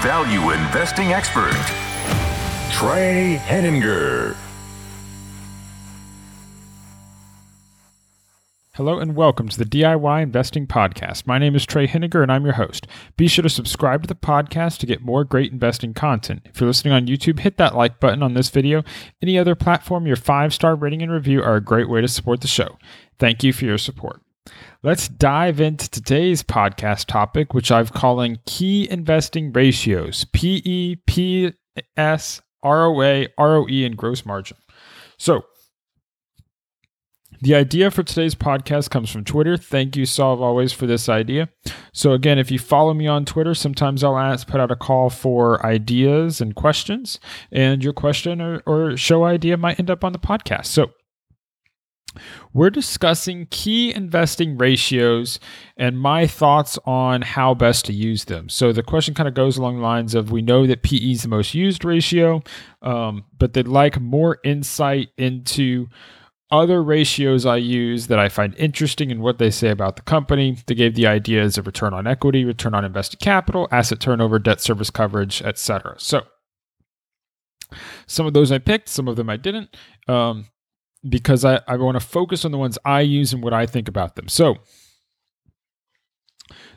value investing expert, Trey Henninger. Hello and welcome to the DIY Investing Podcast. My name is Trey Henninger and I'm your host. Be sure to subscribe to the podcast to get more great investing content. If you're listening on YouTube, hit that like button on this video. Any other platform, your five star rating and review are a great way to support the show. Thank you for your support. Let's dive into today's podcast topic, which I'm calling Key Investing Ratios PE, PS, ROA, ROE, and gross margin. So, the idea for today's podcast comes from Twitter. Thank you, Solve Always, for this idea. So, again, if you follow me on Twitter, sometimes I'll ask, put out a call for ideas and questions, and your question or, or show idea might end up on the podcast. So, we're discussing key investing ratios and my thoughts on how best to use them. So the question kind of goes along the lines of we know that PE is the most used ratio, um, but they'd like more insight into other ratios I use that I find interesting in what they say about the company. They gave the ideas of return on equity, return on invested capital, asset turnover, debt service coverage, etc. So some of those I picked, some of them I didn't, um, because I, I want to focus on the ones I use and what I think about them. So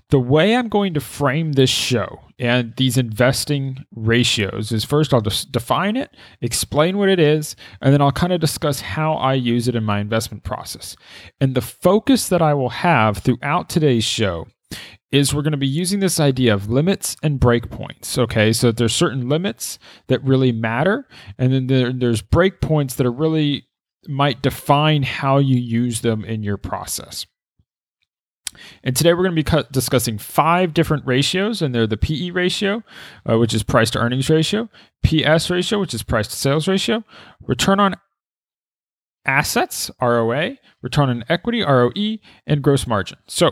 the way I'm going to frame this show and these investing ratios is first I'll just define it, explain what it is, and then I'll kind of discuss how I use it in my investment process. And the focus that I will have throughout today's show is we're going to be using this idea of limits and breakpoints. Okay, so there's certain limits that really matter, and then there, there's breakpoints that are really might define how you use them in your process. And today we're going to be discussing five different ratios, and they're the PE ratio, uh, which is price to earnings ratio, PS ratio, which is price to sales ratio, return on assets, ROA, return on equity, ROE, and gross margin. So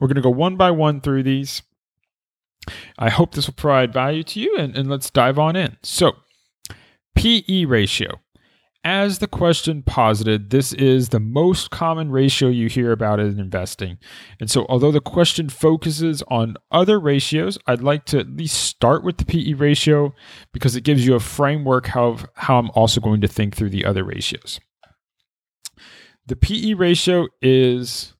we're going to go one by one through these. I hope this will provide value to you, and, and let's dive on in. So, PE ratio as the question posited, this is the most common ratio you hear about in investing. And so, although the question focuses on other ratios, I'd like to at least start with the PE ratio because it gives you a framework how, how I'm also going to think through the other ratios. The PE ratio is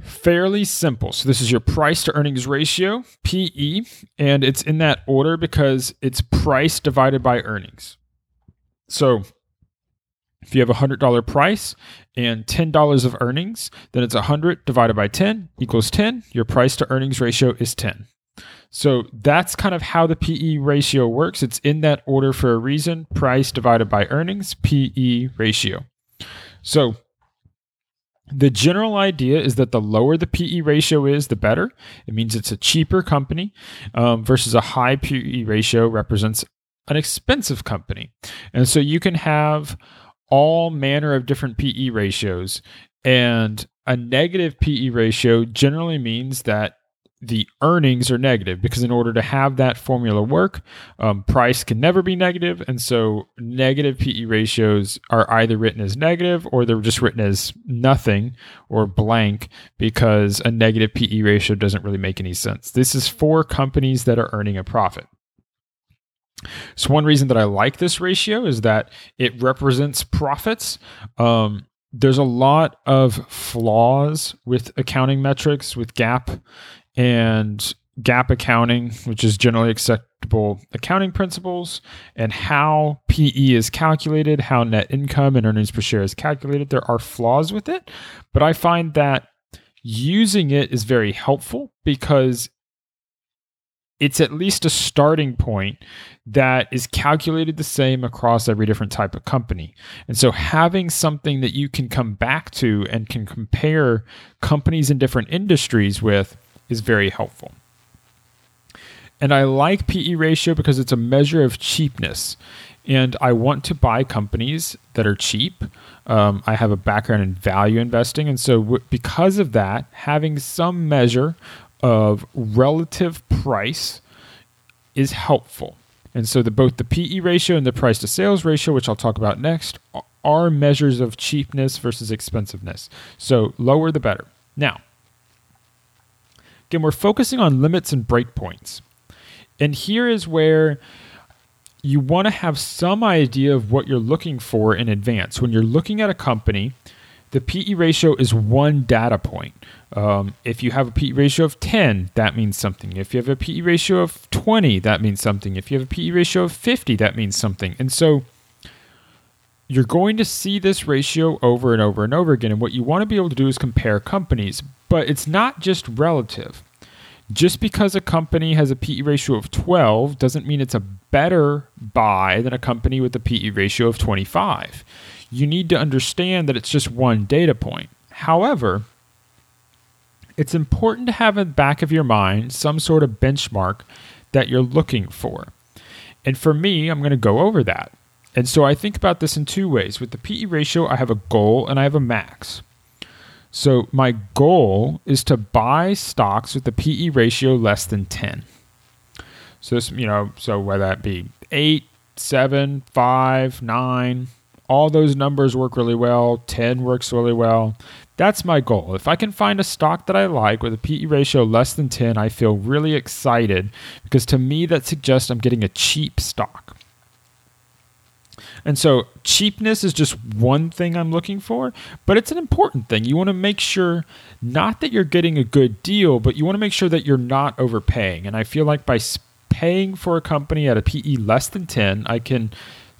fairly simple. So, this is your price to earnings ratio, PE, and it's in that order because it's price divided by earnings. So if you have a $100 price and $10 of earnings, then it's 100 divided by 10 equals 10. Your price to earnings ratio is 10. So that's kind of how the PE ratio works. It's in that order for a reason price divided by earnings, PE ratio. So the general idea is that the lower the PE ratio is, the better. It means it's a cheaper company um, versus a high PE ratio represents an expensive company. And so you can have all manner of different PE ratios. And a negative PE ratio generally means that the earnings are negative because in order to have that formula work, um, price can never be negative, and so negative PE ratios are either written as negative or they're just written as nothing or blank because a negative PE ratio doesn't really make any sense. This is for companies that are earning a profit. So one reason that I like this ratio is that it represents profits. Um, there's a lot of flaws with accounting metrics, with GAAP and GAAP accounting, which is generally acceptable accounting principles, and how PE is calculated, how net income and earnings per share is calculated. There are flaws with it, but I find that using it is very helpful because it's at least a starting point that is calculated the same across every different type of company. And so having something that you can come back to and can compare companies in different industries with is very helpful. And I like PE ratio because it's a measure of cheapness. And I want to buy companies that are cheap. Um, I have a background in value investing. And so, w- because of that, having some measure of relative price is helpful. And so, the, both the PE ratio and the price to sales ratio, which I'll talk about next, are measures of cheapness versus expensiveness. So, lower the better. Now, again, we're focusing on limits and breakpoints. And here is where you want to have some idea of what you're looking for in advance. When you're looking at a company, the PE ratio is one data point. Um, if you have a PE ratio of 10, that means something. If you have a PE ratio of 20, that means something. If you have a PE ratio of 50, that means something. And so you're going to see this ratio over and over and over again. And what you want to be able to do is compare companies, but it's not just relative. Just because a company has a PE ratio of 12 doesn't mean it's a better buy than a company with a PE ratio of 25. You need to understand that it's just one data point. However, it's important to have in the back of your mind some sort of benchmark that you're looking for. And for me, I'm going to go over that. And so I think about this in two ways. With the PE ratio, I have a goal and I have a max. So my goal is to buy stocks with a PE ratio less than 10. So this, you know, so whether that be eight, seven, five, nine, all those numbers work really well. 10 works really well. That's my goal. If I can find a stock that I like with a PE ratio less than 10, I feel really excited because to me that suggests I'm getting a cheap stock. And so cheapness is just one thing I'm looking for, but it's an important thing. You want to make sure not that you're getting a good deal, but you want to make sure that you're not overpaying. And I feel like by paying for a company at a PE less than 10, I can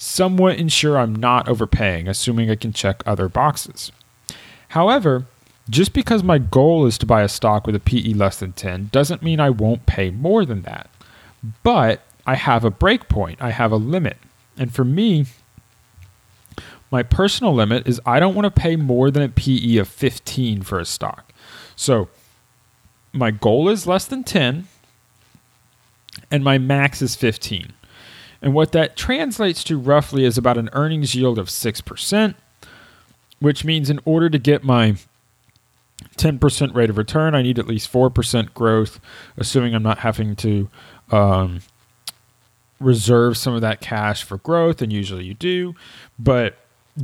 somewhat ensure I'm not overpaying, assuming I can check other boxes. However, just because my goal is to buy a stock with a PE less than 10 doesn't mean I won't pay more than that. But I have a break point, I have a limit. And for me, my personal limit is I don't want to pay more than a PE of 15 for a stock. So my goal is less than 10 and my max is 15. And what that translates to roughly is about an earnings yield of 6%, which means in order to get my 10% rate of return, I need at least 4% growth, assuming I'm not having to um, reserve some of that cash for growth, and usually you do. But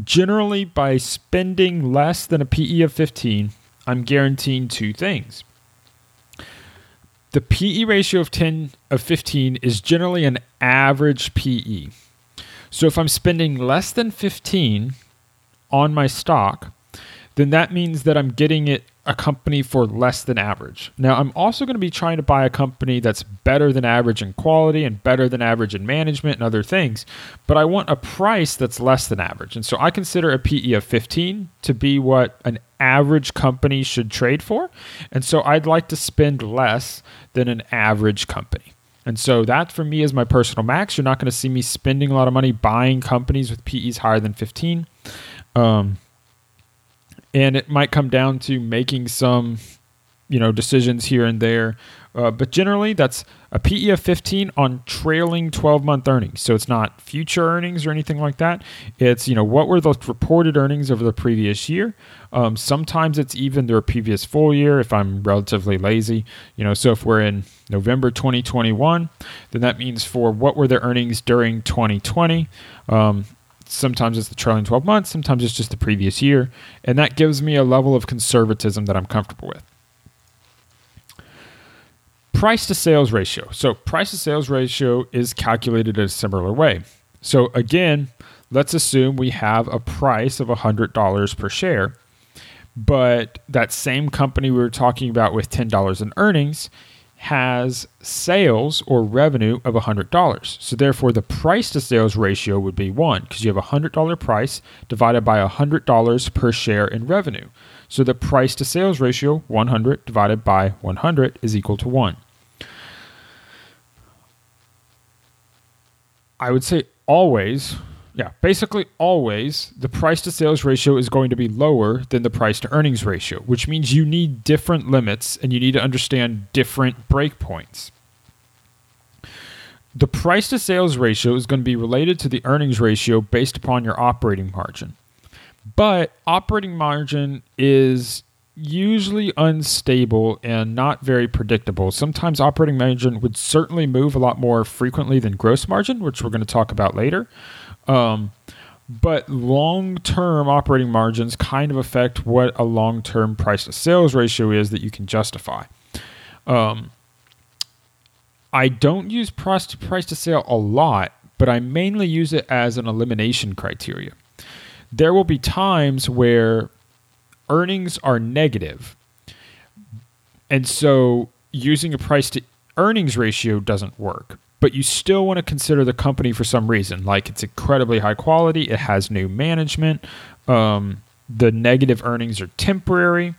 generally, by spending less than a PE of 15, I'm guaranteeing two things. The PE ratio of 10 of 15 is generally an average PE. So if I'm spending less than 15 on my stock, then that means that I'm getting it a company for less than average. Now, I'm also going to be trying to buy a company that's better than average in quality and better than average in management and other things, but I want a price that's less than average. And so I consider a PE of 15 to be what an average company should trade for. And so I'd like to spend less than an average company. And so that for me is my personal max. You're not going to see me spending a lot of money buying companies with PEs higher than 15. Um, and it might come down to making some you know decisions here and there. Uh, but generally that's a pe of 15 on trailing 12 month earnings. So it's not future earnings or anything like that. It's you know what were the reported earnings over the previous year? Um, sometimes it's even their previous full year if i'm relatively lazy. You know so if we're in november 2021 then that means for what were their earnings during 2020 um, Sometimes it's the trailing 12 months, sometimes it's just the previous year. And that gives me a level of conservatism that I'm comfortable with. Price to sales ratio. So, price to sales ratio is calculated in a similar way. So, again, let's assume we have a price of $100 per share, but that same company we were talking about with $10 in earnings has sales or revenue of $100. So therefore the price to sales ratio would be 1 because you have a $100 price divided by $100 per share in revenue. So the price to sales ratio 100 divided by 100 is equal to 1. I would say always yeah, basically always the price to sales ratio is going to be lower than the price to earnings ratio, which means you need different limits and you need to understand different breakpoints. the price to sales ratio is going to be related to the earnings ratio based upon your operating margin. But operating margin is usually unstable and not very predictable. Sometimes operating margin would certainly move a lot more frequently than gross margin, which we're going to talk about later. Um, but long term operating margins kind of affect what a long term price to sales ratio is that you can justify. Um, I don't use price to price to sale a lot, but I mainly use it as an elimination criteria. There will be times where earnings are negative. And so using a price to earnings ratio doesn't work. But you still want to consider the company for some reason, like it's incredibly high quality, it has new management, um, the negative earnings are temporary,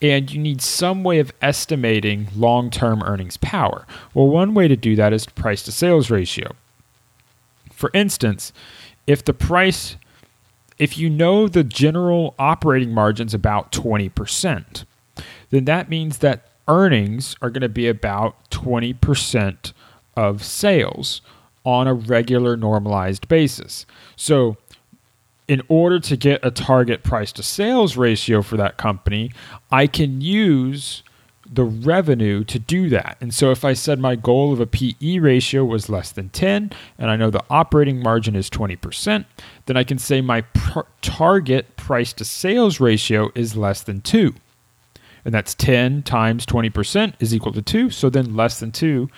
and you need some way of estimating long term earnings power. Well, one way to do that is price to sales ratio. For instance, if the price, if you know the general operating margin's about 20%, then that means that earnings are going to be about 20% of sales on a regular normalized basis. So in order to get a target price to sales ratio for that company, I can use the revenue to do that. And so if I said my goal of a PE ratio was less than 10 and I know the operating margin is 20%, then I can say my pr- target price to sales ratio is less than 2. And that's 10 times 20% is equal to 2, so then less than 2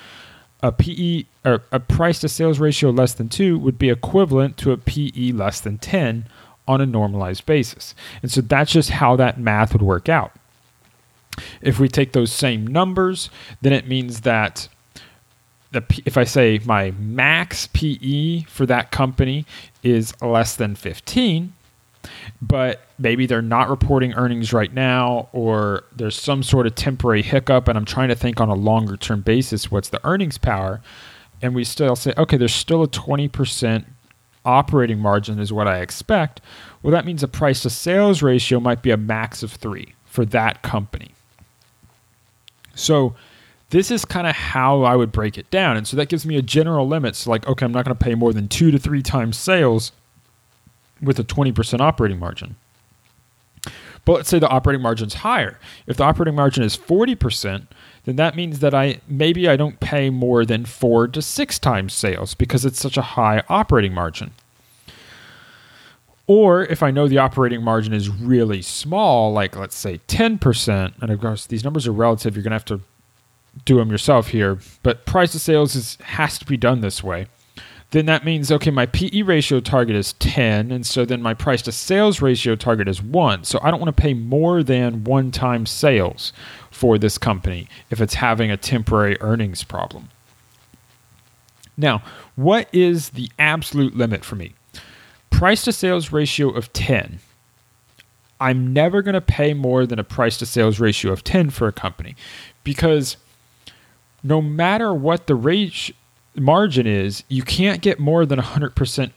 a PE or a price to sales ratio less than 2 would be equivalent to a PE less than 10 on a normalized basis. And so that's just how that math would work out. If we take those same numbers, then it means that the if I say my max PE for that company is less than 15, but maybe they're not reporting earnings right now, or there's some sort of temporary hiccup, and I'm trying to think on a longer term basis what's the earnings power. And we still say, okay, there's still a 20% operating margin, is what I expect. Well, that means a price to sales ratio might be a max of three for that company. So, this is kind of how I would break it down. And so that gives me a general limit. So, like, okay, I'm not going to pay more than two to three times sales with a 20% operating margin. But let's say the operating margin is higher. If the operating margin is 40%, then that means that I maybe I don't pay more than 4 to 6 times sales because it's such a high operating margin. Or if I know the operating margin is really small, like let's say 10%, and of course these numbers are relative, you're going to have to do them yourself here, but price to sales is, has to be done this way. Then that means okay my pe ratio target is 10 and so then my price to sales ratio target is 1 so i don't want to pay more than one time sales for this company if it's having a temporary earnings problem. Now what is the absolute limit for me price to sales ratio of 10 i'm never going to pay more than a price to sales ratio of 10 for a company because no matter what the rate margin is you can't get more than 100%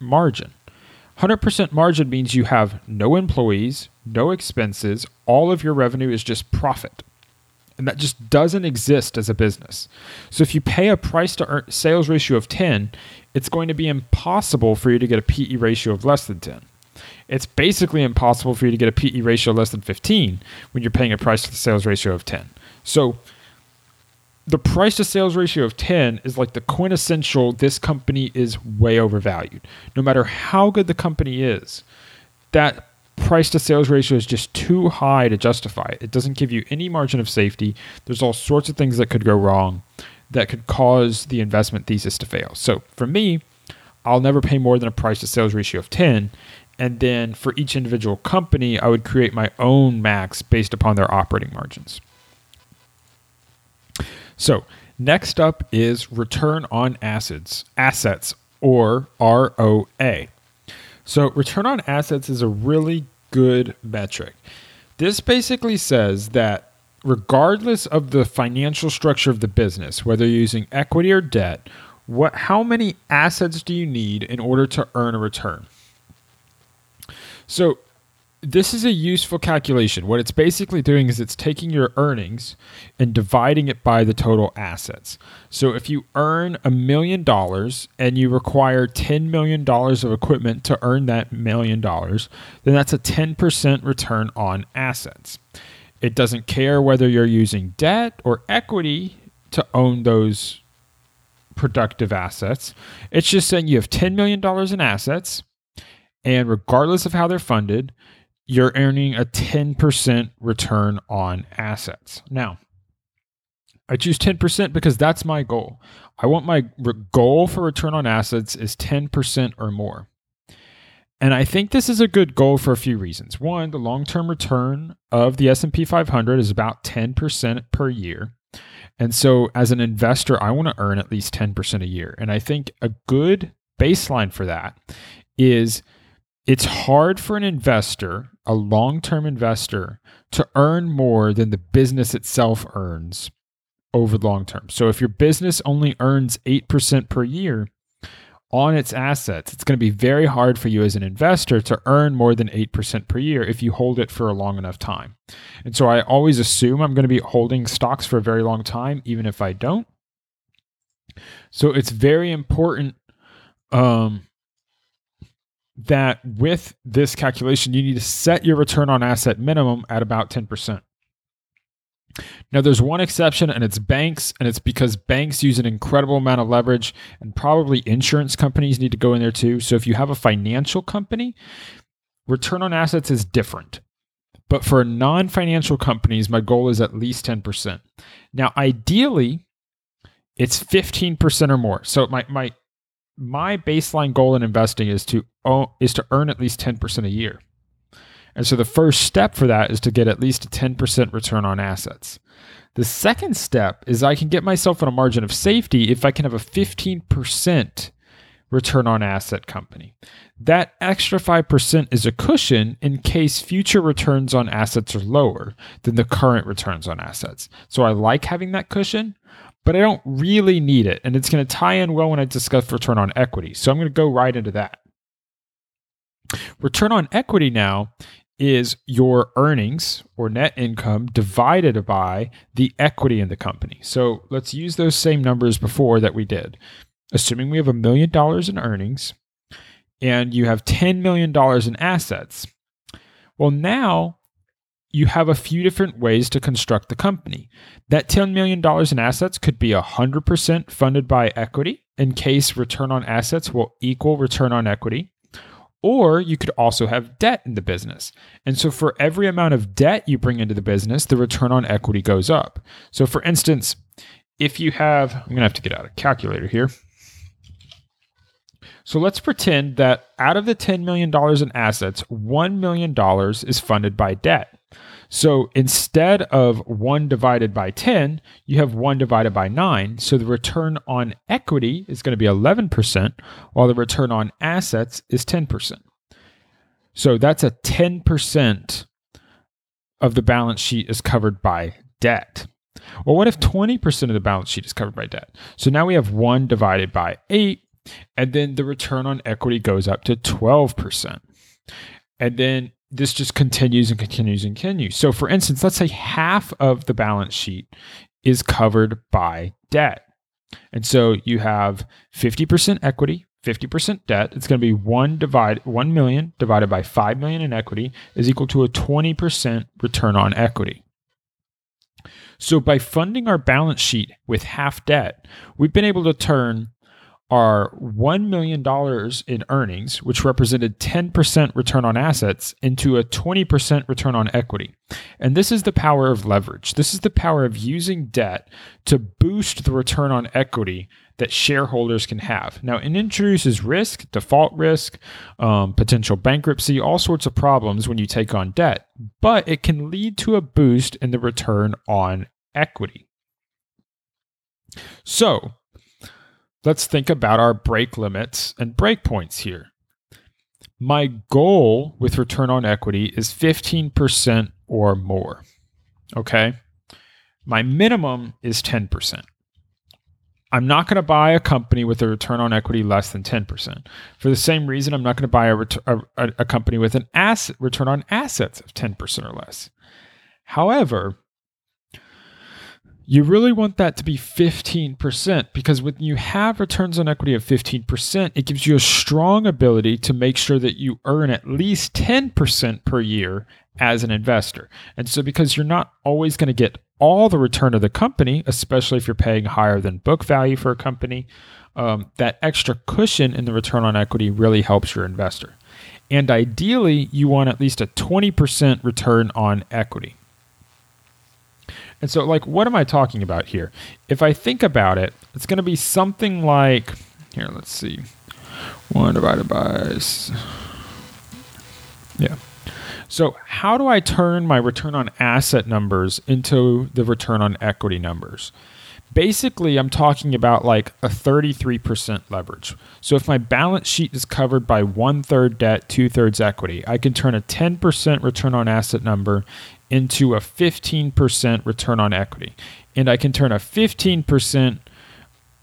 margin. 100% margin means you have no employees, no expenses, all of your revenue is just profit. And that just doesn't exist as a business. So if you pay a price to sales ratio of 10, it's going to be impossible for you to get a PE ratio of less than 10. It's basically impossible for you to get a PE ratio less than 15 when you're paying a price to sales ratio of 10. So the price to sales ratio of 10 is like the quintessential this company is way overvalued. No matter how good the company is, that price to sales ratio is just too high to justify it. It doesn't give you any margin of safety. There's all sorts of things that could go wrong that could cause the investment thesis to fail. So for me, I'll never pay more than a price to sales ratio of 10. And then for each individual company, I would create my own max based upon their operating margins. So next up is return on assets, assets or ROA. So return on assets is a really good metric. This basically says that regardless of the financial structure of the business, whether you're using equity or debt, what how many assets do you need in order to earn a return? So this is a useful calculation. What it's basically doing is it's taking your earnings and dividing it by the total assets. So if you earn a million dollars and you require $10 million of equipment to earn that million dollars, then that's a 10% return on assets. It doesn't care whether you're using debt or equity to own those productive assets. It's just saying you have $10 million in assets, and regardless of how they're funded, you're earning a 10% return on assets. Now, I choose 10% because that's my goal. I want my goal for return on assets is 10% or more. And I think this is a good goal for a few reasons. One, the long-term return of the S&P 500 is about 10% per year. And so as an investor, I want to earn at least 10% a year. And I think a good baseline for that is it's hard for an investor, a long term investor, to earn more than the business itself earns over the long term. So if your business only earns 8% per year on its assets, it's going to be very hard for you as an investor to earn more than 8% per year if you hold it for a long enough time. And so I always assume I'm going to be holding stocks for a very long time, even if I don't. So it's very important um, that with this calculation, you need to set your return on asset minimum at about 10%. Now, there's one exception, and it's banks, and it's because banks use an incredible amount of leverage, and probably insurance companies need to go in there too. So, if you have a financial company, return on assets is different. But for non financial companies, my goal is at least 10%. Now, ideally, it's 15% or more. So, my, my my baseline goal in investing is to is to earn at least 10% a year. And so the first step for that is to get at least a 10% return on assets. The second step is I can get myself in a margin of safety if I can have a 15% return on asset company. That extra 5% is a cushion in case future returns on assets are lower than the current returns on assets. So I like having that cushion, but I don't really need it. And it's going to tie in well when I discuss return on equity. So I'm going to go right into that. Return on equity now is your earnings or net income divided by the equity in the company. So let's use those same numbers before that we did. Assuming we have a million dollars in earnings and you have $10 million in assets. Well, now you have a few different ways to construct the company. That $10 million in assets could be 100% funded by equity in case return on assets will equal return on equity. Or you could also have debt in the business. And so for every amount of debt you bring into the business, the return on equity goes up. So for instance, if you have, I'm going to have to get out a calculator here. So let's pretend that out of the $10 million in assets, $1 million is funded by debt. So instead of 1 divided by 10, you have 1 divided by 9. So the return on equity is going to be 11%, while the return on assets is 10%. So that's a 10% of the balance sheet is covered by debt. Well, what if 20% of the balance sheet is covered by debt? So now we have 1 divided by 8, and then the return on equity goes up to 12%. And then this just continues and continues and continues. So, for instance, let's say half of the balance sheet is covered by debt. And so you have 50% equity, 50% debt. It's going to be 1 divide 1 million divided by 5 million in equity is equal to a 20% return on equity. So by funding our balance sheet with half debt, we've been able to turn are $1 million in earnings, which represented 10% return on assets, into a 20% return on equity. And this is the power of leverage. This is the power of using debt to boost the return on equity that shareholders can have. Now, it introduces risk, default risk, um, potential bankruptcy, all sorts of problems when you take on debt, but it can lead to a boost in the return on equity. So, let's think about our break limits and break points here. My goal with return on equity is 15% or more. Okay. My minimum is 10%. I'm not going to buy a company with a return on equity less than 10%. For the same reason, I'm not going to buy a, ret- a, a, company with an asset return on assets of 10% or less. However, you really want that to be 15% because when you have returns on equity of 15%, it gives you a strong ability to make sure that you earn at least 10% per year as an investor. And so, because you're not always going to get all the return of the company, especially if you're paying higher than book value for a company, um, that extra cushion in the return on equity really helps your investor. And ideally, you want at least a 20% return on equity. And so, like, what am I talking about here? If I think about it, it's going to be something like here, let's see. 1 divided by. Yeah. So, how do I turn my return on asset numbers into the return on equity numbers? Basically, I'm talking about like a 33% leverage. So, if my balance sheet is covered by one third debt, two thirds equity, I can turn a 10% return on asset number into a 15% return on equity. And I can turn a 15%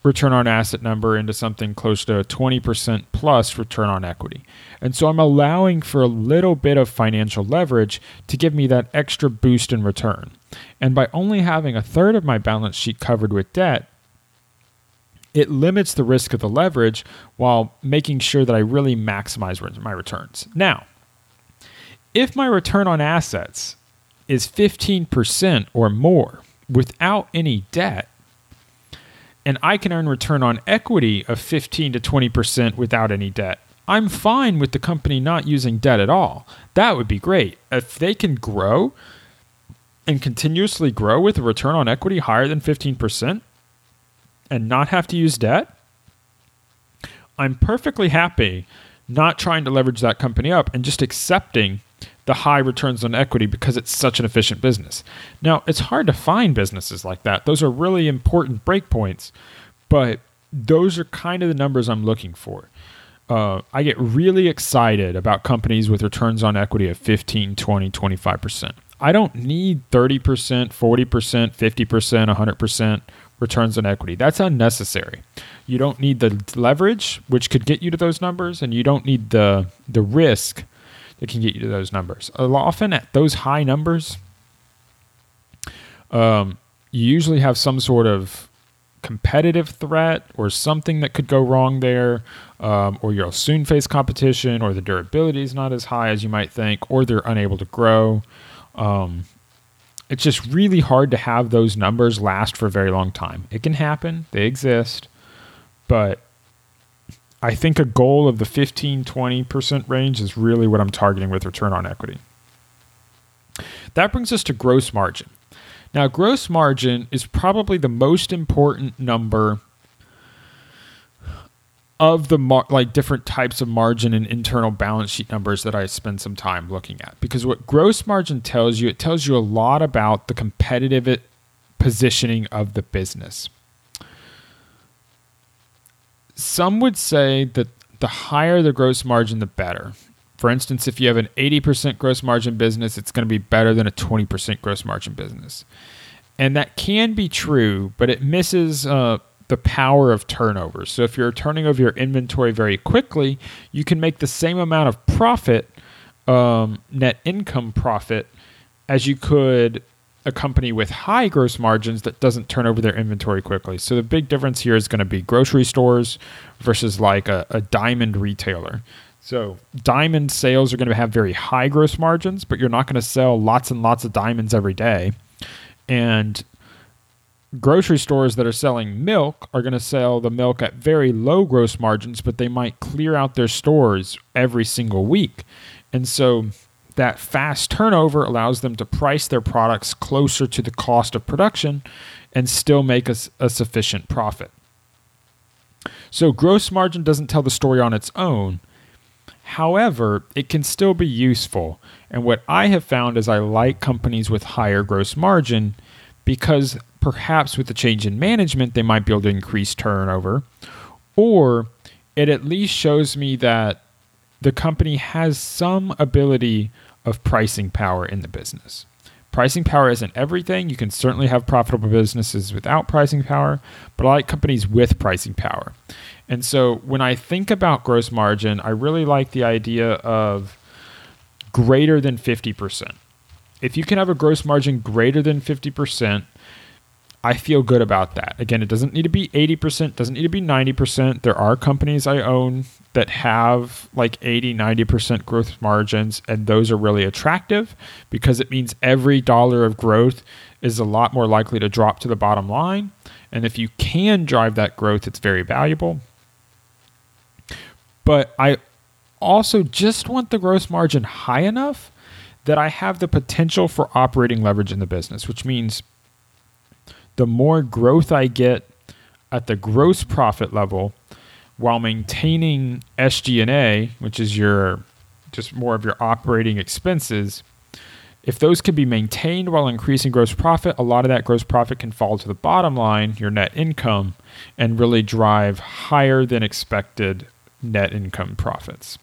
return on asset number into something close to a 20% plus return on equity. And so I'm allowing for a little bit of financial leverage to give me that extra boost in return. And by only having a third of my balance sheet covered with debt, it limits the risk of the leverage while making sure that I really maximize my returns. Now, if my return on assets is 15% or more without any debt, and I can earn return on equity of 15 to 20% without any debt. I'm fine with the company not using debt at all. That would be great. If they can grow and continuously grow with a return on equity higher than 15% and not have to use debt, I'm perfectly happy not trying to leverage that company up and just accepting the high returns on equity because it's such an efficient business. Now, it's hard to find businesses like that. Those are really important breakpoints, but those are kind of the numbers I'm looking for. Uh, I get really excited about companies with returns on equity of 15, 20, 25%. I don't need 30%, 40%, 50%, 100% returns on equity. That's unnecessary. You don't need the leverage, which could get you to those numbers, and you don't need the the risk that can get you to those numbers. Often at those high numbers, um, you usually have some sort of competitive threat or something that could go wrong there, um, or you'll soon face competition, or the durability is not as high as you might think, or they're unable to grow. Um, it's just really hard to have those numbers last for a very long time. It can happen, they exist, but I think a goal of the 15 20% range is really what I'm targeting with return on equity. That brings us to gross margin. Now, gross margin is probably the most important number of the mar- like different types of margin and internal balance sheet numbers that I spend some time looking at because what gross margin tells you it tells you a lot about the competitive positioning of the business some would say that the higher the gross margin, the better. For instance, if you have an 80% gross margin business, it's going to be better than a 20% gross margin business. And that can be true, but it misses uh, the power of turnover. So if you're turning over your inventory very quickly, you can make the same amount of profit, um, net income profit, as you could a company with high gross margins that doesn't turn over their inventory quickly. So the big difference here is going to be grocery stores versus like a, a diamond retailer. So diamond sales are going to have very high gross margins, but you're not going to sell lots and lots of diamonds every day. And grocery stores that are selling milk are going to sell the milk at very low gross margins, but they might clear out their stores every single week. And so that fast turnover allows them to price their products closer to the cost of production and still make a, a sufficient profit. So, gross margin doesn't tell the story on its own. However, it can still be useful. And what I have found is I like companies with higher gross margin because perhaps with the change in management, they might be able to increase turnover, or it at least shows me that the company has some ability of pricing power in the business. Pricing power isn't everything. You can certainly have profitable businesses without pricing power, but I like companies with pricing power. And so when I think about gross margin, I really like the idea of greater than 50%. If you can have a gross margin greater than 50%, I feel good about that. Again, it doesn't need to be 80%, doesn't need to be 90%. There are companies I own that have like 80, 90% growth margins, and those are really attractive because it means every dollar of growth is a lot more likely to drop to the bottom line. And if you can drive that growth, it's very valuable. But I also just want the gross margin high enough that I have the potential for operating leverage in the business, which means the more growth I get at the gross profit level while maintaining SG&A, which is your just more of your operating expenses, if those can be maintained while increasing gross profit, a lot of that gross profit can fall to the bottom line, your net income, and really drive higher than expected net income profits.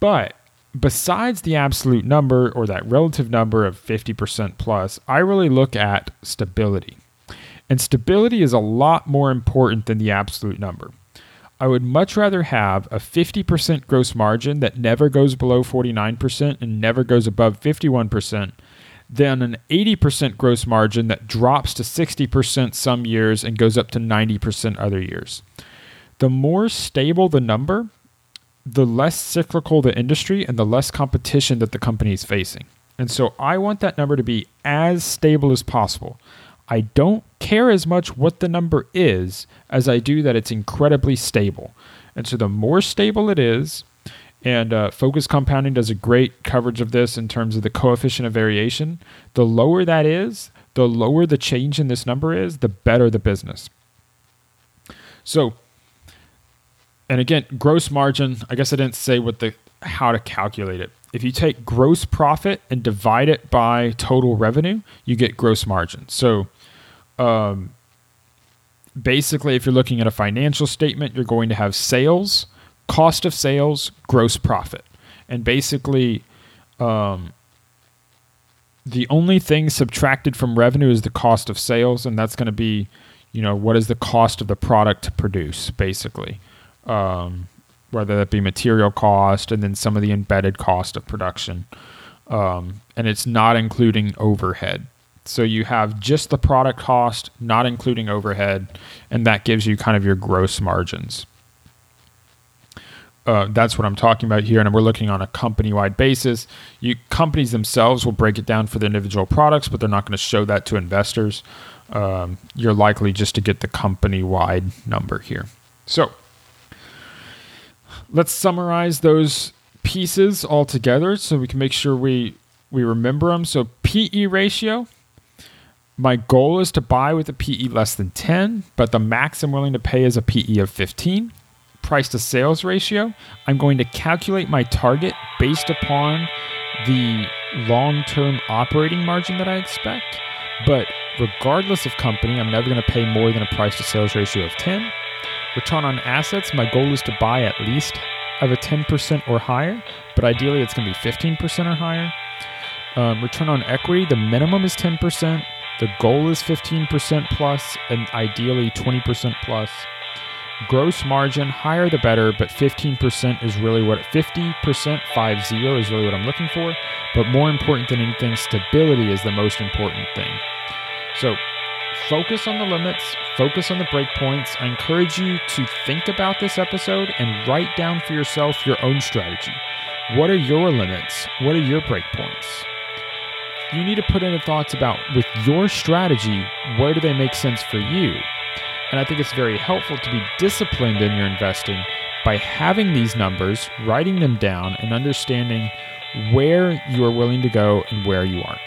But besides the absolute number or that relative number of 50% plus, I really look at stability. And stability is a lot more important than the absolute number. I would much rather have a 50% gross margin that never goes below 49% and never goes above 51% than an 80% gross margin that drops to 60% some years and goes up to 90% other years. The more stable the number, the less cyclical the industry and the less competition that the company is facing. And so I want that number to be as stable as possible. I don't care as much what the number is as I do that it's incredibly stable. And so the more stable it is, and uh, Focus Compounding does a great coverage of this in terms of the coefficient of variation. The lower that is, the lower the change in this number is, the better the business. So and again, gross margin, I guess I didn't say what the how to calculate it. If you take gross profit and divide it by total revenue, you get gross margin. So um, basically, if you're looking at a financial statement, you're going to have sales, cost of sales, gross profit. And basically, um, the only thing subtracted from revenue is the cost of sales, and that's going to be, you know, what is the cost of the product to produce, basically um, whether that be material cost and then some of the embedded cost of production. Um, and it's not including overhead. So you have just the product cost, not including overhead, and that gives you kind of your gross margins. Uh, that's what I'm talking about here, and we're looking on a company-wide basis. You companies themselves will break it down for the individual products, but they're not going to show that to investors. Um, you're likely just to get the company-wide number here. So let's summarize those pieces all together so we can make sure we we remember them. So PE ratio. My goal is to buy with a PE less than 10, but the max I'm willing to pay is a PE of 15. Price to sales ratio. I'm going to calculate my target based upon the long term operating margin that I expect. But regardless of company, I'm never going to pay more than a price to sales ratio of 10. Return on assets, my goal is to buy at least of a 10% or higher, but ideally it's going to be 15% or higher. Um, return on equity, the minimum is 10%, the goal is 15% plus, and ideally 20% plus. Gross margin, higher the better, but 15% is really what 50%, 50 is really what I'm looking for. But more important than anything, stability is the most important thing. So focus on the limits, focus on the breakpoints. I encourage you to think about this episode and write down for yourself your own strategy. What are your limits? What are your breakpoints? You need to put in the thoughts about with your strategy, where do they make sense for you? And I think it's very helpful to be disciplined in your investing by having these numbers, writing them down, and understanding where you are willing to go and where you aren't.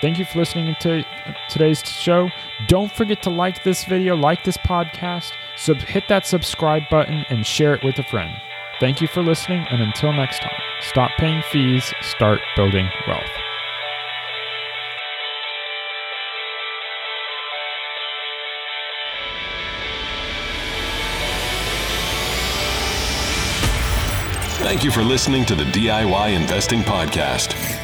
Thank you for listening to today's show. Don't forget to like this video, like this podcast, sub- hit that subscribe button, and share it with a friend. Thank you for listening, and until next time, stop paying fees, start building wealth. Thank you for listening to the DIY Investing Podcast.